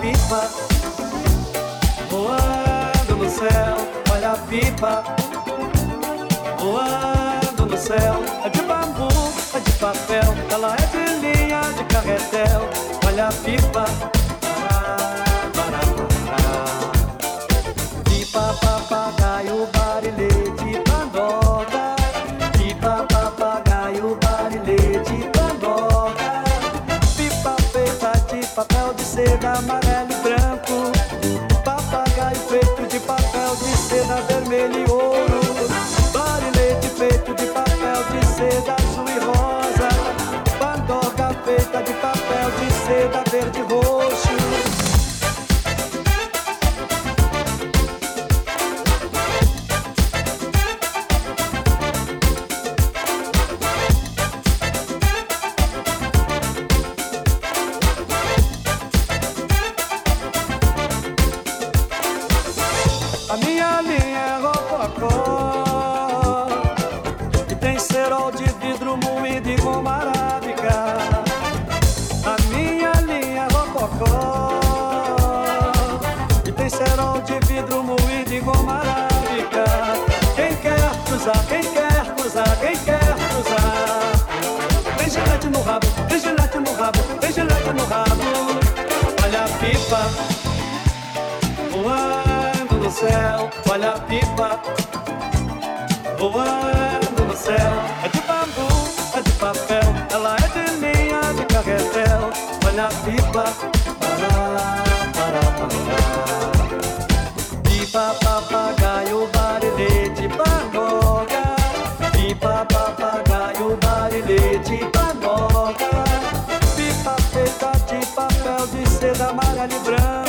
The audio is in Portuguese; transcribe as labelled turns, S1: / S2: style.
S1: pipa voando no céu. Olha a pipa olhar branco.